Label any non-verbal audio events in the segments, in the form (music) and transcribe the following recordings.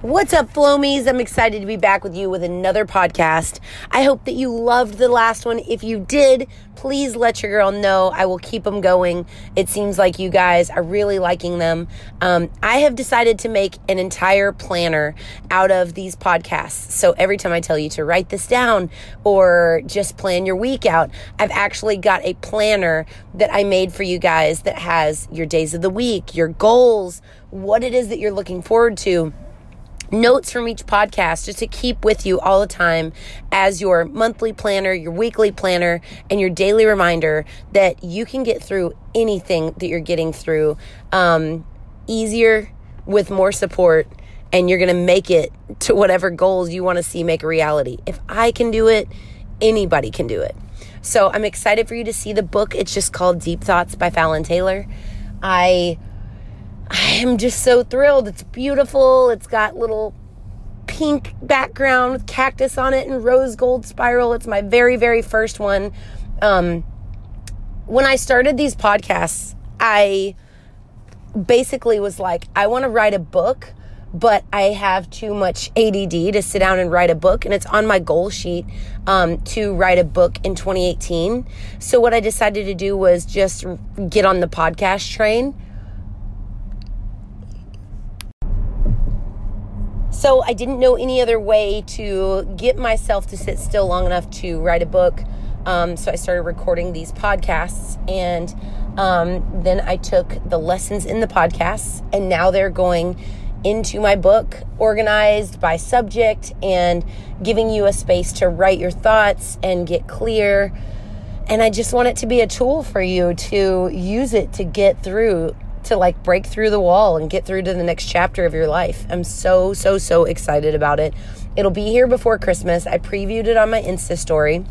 What's up, Flomies? I'm excited to be back with you with another podcast. I hope that you loved the last one. If you did, please let your girl know. I will keep them going. It seems like you guys are really liking them. Um, I have decided to make an entire planner out of these podcasts. So every time I tell you to write this down or just plan your week out, I've actually got a planner that I made for you guys that has your days of the week, your goals, what it is that you're looking forward to notes from each podcast just to keep with you all the time as your monthly planner, your weekly planner, and your daily reminder that you can get through anything that you're getting through um, easier with more support. And you're going to make it to whatever goals you want to see make a reality. If I can do it, anybody can do it. So I'm excited for you to see the book. It's just called Deep Thoughts by Fallon Taylor. I I am just so thrilled. It's beautiful. It's got little pink background with cactus on it and rose gold spiral. It's my very, very first one. Um, when I started these podcasts, I basically was like, I want to write a book, but I have too much ADD to sit down and write a book. And it's on my goal sheet um, to write a book in 2018. So, what I decided to do was just get on the podcast train So I didn't know any other way to get myself to sit still long enough to write a book. Um, so I started recording these podcasts, and um, then I took the lessons in the podcasts, and now they're going into my book, organized by subject, and giving you a space to write your thoughts and get clear. And I just want it to be a tool for you to use it to get through to like break through the wall and get through to the next chapter of your life. I'm so, so, so excited about it. It'll be here before Christmas. I previewed it on my Insta story.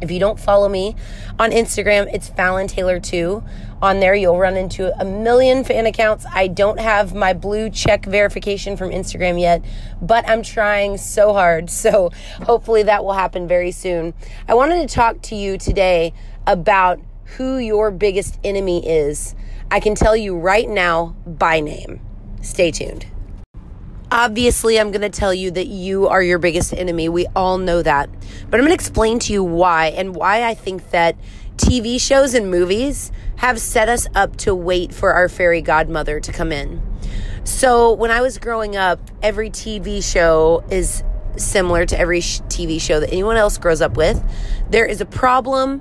If you don't follow me on Instagram, it's Fallon Taylor 2. On there, you'll run into a million fan accounts. I don't have my blue check verification from Instagram yet, but I'm trying so hard. (laughs) So hopefully that will happen very soon. I wanted to talk to you today about who your biggest enemy is. I can tell you right now by name. Stay tuned. Obviously, I'm going to tell you that you are your biggest enemy. We all know that. But I'm going to explain to you why and why I think that TV shows and movies have set us up to wait for our fairy godmother to come in. So, when I was growing up, every TV show is similar to every TV show that anyone else grows up with. There is a problem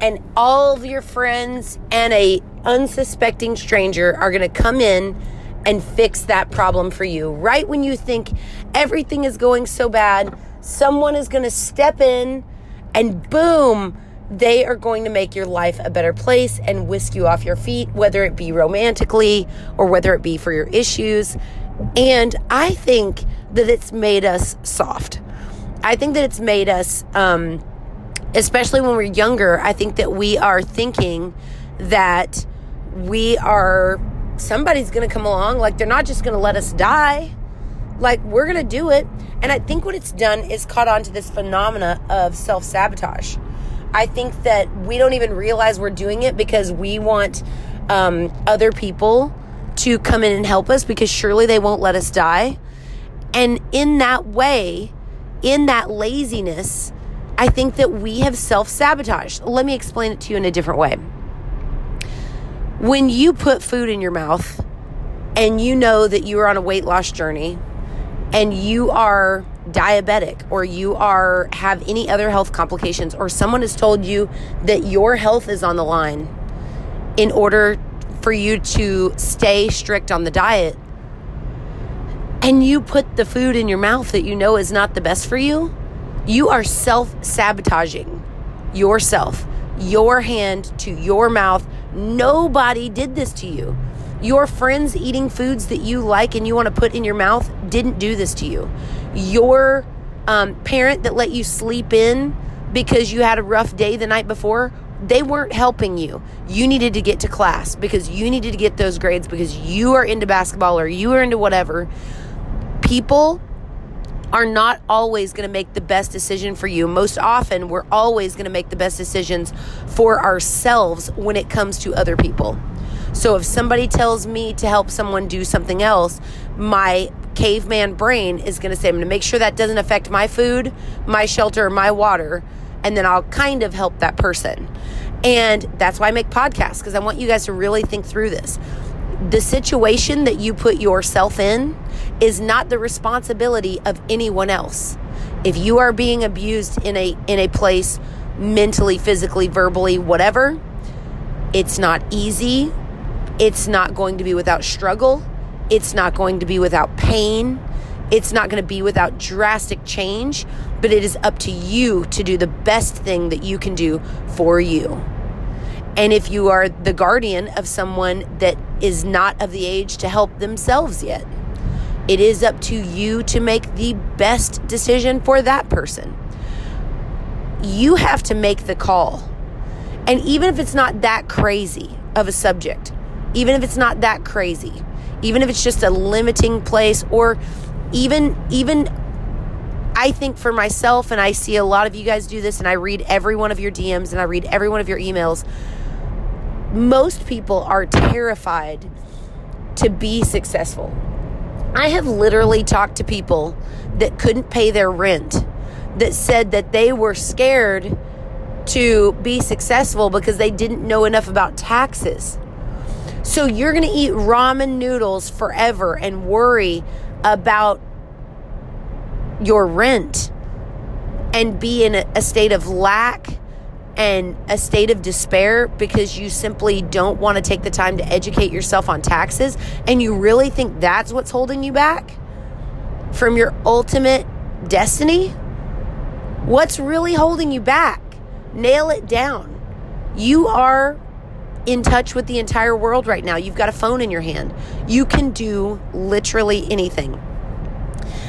and all of your friends and a unsuspecting stranger are going to come in and fix that problem for you. Right when you think everything is going so bad, someone is going to step in and boom, they are going to make your life a better place and whisk you off your feet, whether it be romantically or whether it be for your issues. And I think that it's made us soft. I think that it's made us um, especially when we're younger, I think that we are thinking that we are somebody's going to come along. Like they're not just going to let us die. Like we're going to do it. And i think what it's done is caught on to this phenomena of self-sabotage. I think that we don't even realize we're doing it because we want um, other people to come in and help us because surely they won't let us die. And in that way in that laziness i think that we have self-sabotaged. Let me explain it to you in a different way when you put food in your mouth and you know that you are on a weight loss journey and you are diabetic or you are have any other health complications or someone has told you that your health is on the line in order for you to stay strict on the diet and you put the food in your mouth that you know is not the best for you you are self-sabotaging yourself your hand to your mouth Nobody did this to you. Your friends eating foods that you like and you want to put in your mouth didn't do this to you. Your um, parent that let you sleep in because you had a rough day the night before, they weren't helping you. You needed to get to class because you needed to get those grades because you are into basketball or you are into whatever. People are not always going to make the best decision for you. Most often, we're always going to make the best decisions for ourselves when it comes to other people. So if somebody tells me to help someone do something else, my caveman brain is going to say, I'm going to make sure that doesn't affect my food, my shelter, my water, and then I'll kind of help that person. And that's why I make podcasts because I want you guys to really think through this the situation that you put yourself in is not the responsibility of anyone else. If you are being abused in a in a place mentally, physically, verbally, whatever, it's not easy. It's not going to be without struggle. It's not going to be without pain. It's not going to be without drastic change, but it is up to you to do the best thing that you can do for you. And if you are the guardian of someone that is not of the age to help themselves yet, it is up to you to make the best decision for that person. You have to make the call. And even if it's not that crazy of a subject, even if it's not that crazy, even if it's just a limiting place or even even I think for myself and I see a lot of you guys do this and I read every one of your DMs and I read every one of your emails most people are terrified to be successful. I have literally talked to people that couldn't pay their rent that said that they were scared to be successful because they didn't know enough about taxes. So you're going to eat ramen noodles forever and worry about your rent and be in a, state of lack and a state of despair because you simply don't want to take the time to educate yourself on taxes and you really think that's what's holding you back from your ultimate destiny, what's really holding you back? Nail it down. You are in touch with the entire world right now. You've got a phone in your hand. You can do literally anything.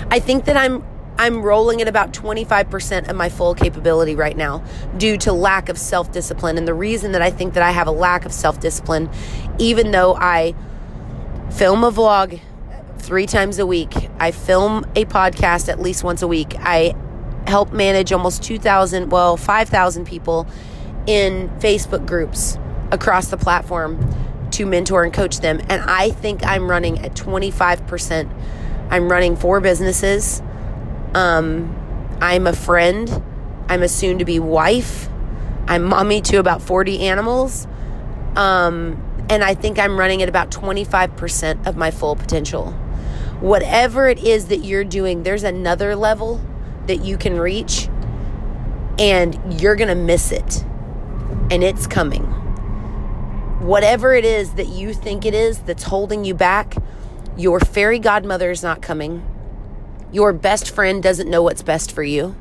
I think that I'm I'm rolling at about 25% of my full capability right now due to lack of self discipline. And the reason that I think that I have a lack of self discipline, even though I film a vlog three times a week, I film a podcast at least once a week, I help manage almost 2,000, well, 5,000 people in Facebook groups across the platform to mentor and coach them. And I think I'm running at 25%. I'm running four businesses. Um, I'm a friend. I'm a soon to be wife. I'm mommy to about 40 animals. Um, and I think I'm running at about 25% of my full potential. Whatever it is that you're doing, there's another level that you can reach, and you're going to miss it. And it's coming. Whatever it is that you think it is that's holding you back, your fairy godmother is not coming. Your best friend doesn't know what's best for you.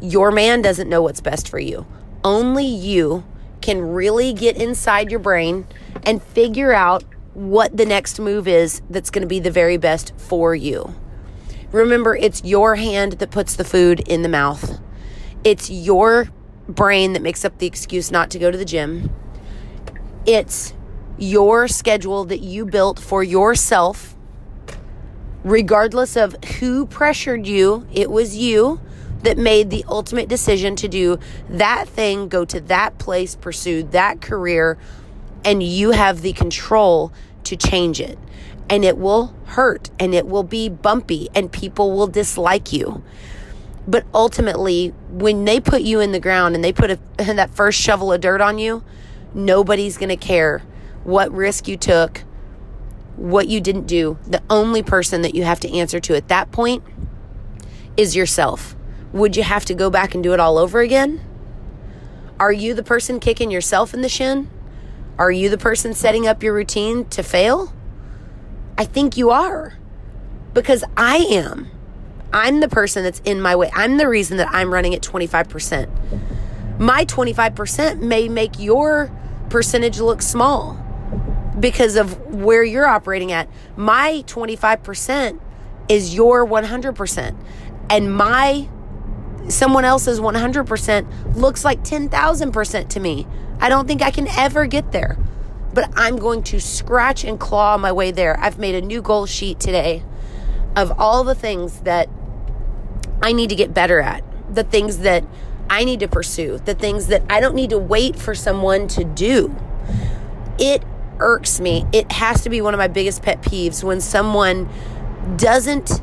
Your man doesn't know what's best for you. Only you can really get inside your brain and figure out what the next move is that's going to be the very best for you. Remember, it's your hand that puts the food in the mouth. It's your brain that makes up the excuse not to go to the gym. It's your schedule that you built for yourself, regardless of who pressured you, it was you that made the ultimate decision to do that thing, go to that place, pursue that career, and you have the control to change it. And it will hurt and it will be bumpy and people will dislike you. But ultimately, when they put you in the ground and they put a, (laughs) that first shovel of dirt on you, nobody's going to care what risk you took, what you didn't do. The only person that you have to answer to at that point is yourself. Would you have to go back and do it all over again? Are you the person kicking yourself in the shin? Are you the person setting up your routine to fail? I think you are because I am. I'm the person that's in my way. I'm the reason that I'm running at 25%. My 25% may make your percentage look small because of where you're operating at. My 25% is your 100%. And my someone else's 100% looks like 10,000% to me. I don't think I can ever get there. But I'm going to scratch and claw my way there. I've made a new goal sheet today of all the things that I need to get better at, the things that I need to pursue, the things that I don't need to wait for someone to do. It irks me. It has to be one of my biggest pet peeves when someone doesn't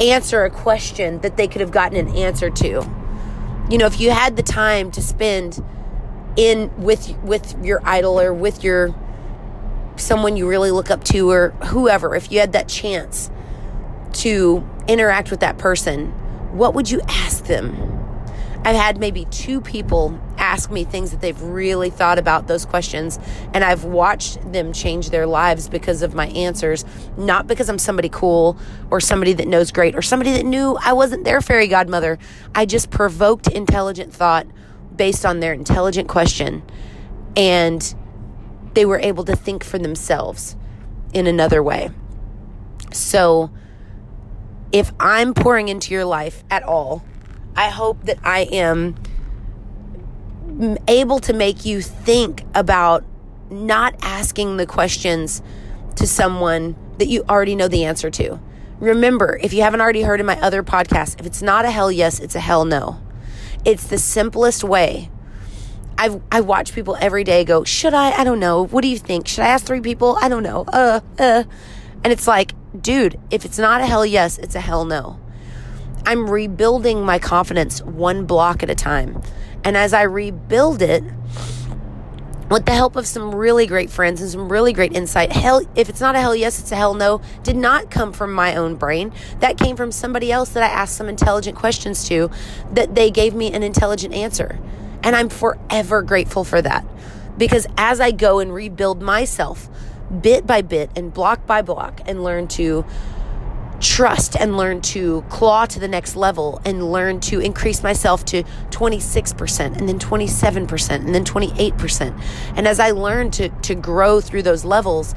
answer a question that they could have gotten an answer to. You know, if you had the time to spend in with with your idol or with your someone you really look up to or whoever, if you had that chance to interact with that person, what would you ask them? I've had maybe two people ask me things that they've really thought about those questions, and I've watched them change their lives because of my answers, not because I'm somebody cool or somebody that knows great or somebody that knew I wasn't their fairy godmother. I just provoked intelligent thought based on their intelligent question, and they were able to think for themselves in another way. So, if I'm pouring into your life at all, I hope that I am able to make you think about not asking the questions to someone that you already know the answer to. Remember, if you haven't already heard in my other podcast, if it's not a hell yes, it's a hell no. It's the simplest way. I've, I watch people every day go, Should I? I don't know. What do you think? Should I ask three people? I don't know. Uh, uh. And it's like, dude, if it's not a hell yes, it's a hell no. I'm rebuilding my confidence one block at a time. And as I rebuild it, with the help of some really great friends and some really great insight, hell, if it's not a hell yes, it's a hell no, did not come from my own brain. That came from somebody else that I asked some intelligent questions to, that they gave me an intelligent answer. And I'm forever grateful for that. Because as I go and rebuild myself bit by bit and block by block and learn to trust and learn to claw to the next level and learn to increase myself to 26% and then 27% and then 28%. And as I learn to, to grow through those levels,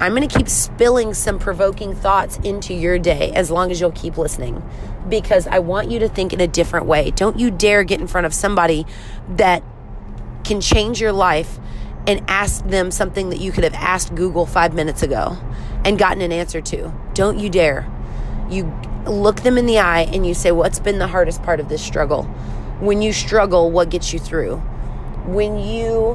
I'm going to keep spilling some provoking thoughts into your day as long as you'll keep listening because I want you to think in a different way. Don't you dare get in front of somebody that can change your life and ask them something that you could have asked Google five minutes ago and gotten an answer to. Don't you dare. You look them in the eye and you say, What's been the hardest part of this struggle? When you struggle, what gets you through? When you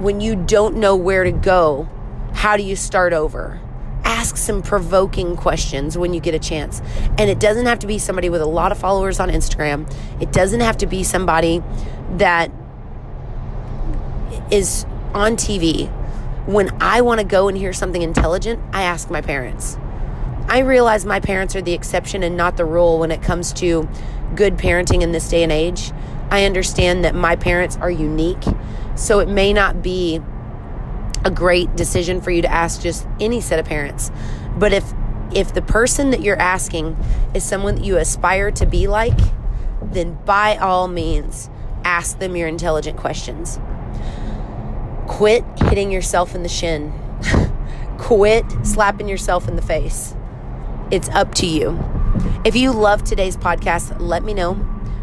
when you don't know where to go, how do you start over? Ask some provoking questions when you get a chance. And it doesn't have to be somebody with a lot of followers on Instagram. It doesn't have to be somebody that is on TV when I want to go and hear something intelligent, I ask my parents. I realize my parents are the exception and not the rule when it comes to good parenting in this day and age. I understand that my parents are unique, so it may not be a great decision for you to ask just any set of parents. But if if the person that you're asking is someone that you aspire to be like, then by all means ask them your intelligent questions. Quit hitting yourself in the shin. (laughs) Quit slapping yourself in the face. It's up to you. If you love today's podcast, let me know.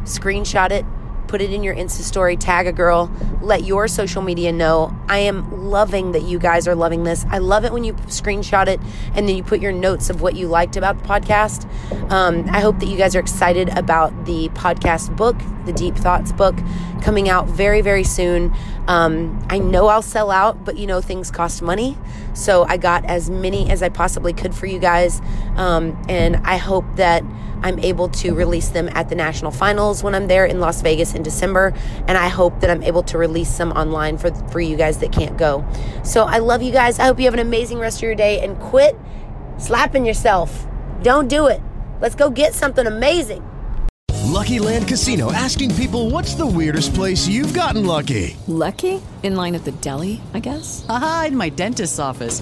Screenshot it, put it in your Insta story, tag a girl, let your social media know. I am loving that you guys are loving this. I love it when you screenshot it and then you put your notes of what you liked about the podcast. Um, I hope that you guys are excited about the podcast book, the Deep Thoughts book, coming out very, very soon. Um, I know I'll sell out, but you know, things cost money. So I got as many as I possibly could for you guys. Um, and I hope that I'm able to release them at the national finals when I'm there in Las Vegas in December. And I hope that I'm able to release some online for, for you guys that can't go. So I love you guys. I hope you have an amazing rest of your day and quit slapping yourself. Don't do it. Let's go get something amazing. Lucky Land Casino asking people what's the weirdest place you've gotten lucky? Lucky? In line at the deli, I guess? Aha, in my dentist's office.